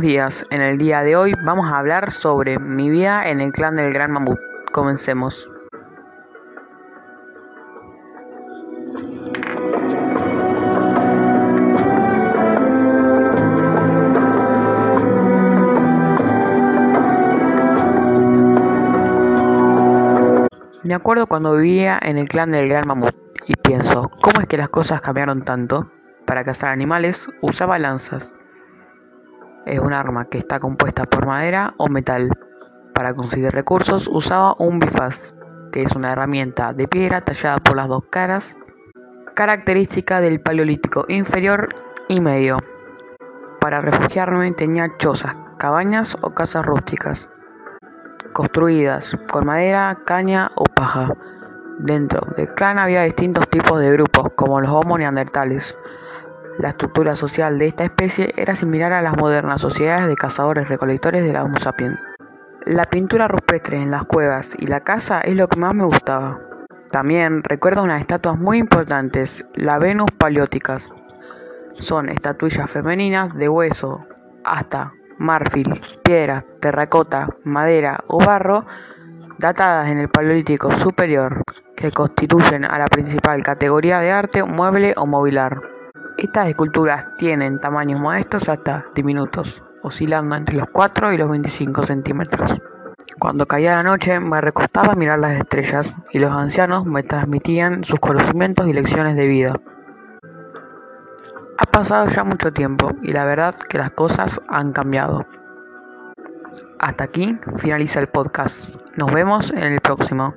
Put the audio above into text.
días. En el día de hoy vamos a hablar sobre mi vida en el clan del Gran Mamut. Comencemos. Me acuerdo cuando vivía en el clan del Gran Mamut y pienso, ¿cómo es que las cosas cambiaron tanto? Para cazar animales usaba lanzas es un arma que está compuesta por madera o metal. Para conseguir recursos usaba un bifaz, que es una herramienta de piedra tallada por las dos caras, característica del paleolítico inferior y medio. Para refugiarme tenía chozas, cabañas o casas rústicas, construidas con madera, caña o paja. Dentro del clan había distintos tipos de grupos, como los homo neandertales, la estructura social de esta especie era similar a las modernas sociedades de cazadores-recolectores de la Homo sapiens. La pintura rupestre en las cuevas y la casa es lo que más me gustaba. También recuerdo unas estatuas muy importantes, la Venus paleóticas. Son estatuillas femeninas de hueso, hasta marfil, piedra, terracota, madera o barro, datadas en el Paleolítico Superior, que constituyen a la principal categoría de arte mueble o mobilar. Estas esculturas tienen tamaños modestos hasta diminutos, oscilando entre los 4 y los 25 centímetros. Cuando caía la noche me recostaba a mirar las estrellas y los ancianos me transmitían sus conocimientos y lecciones de vida. Ha pasado ya mucho tiempo y la verdad que las cosas han cambiado. Hasta aquí finaliza el podcast. Nos vemos en el próximo.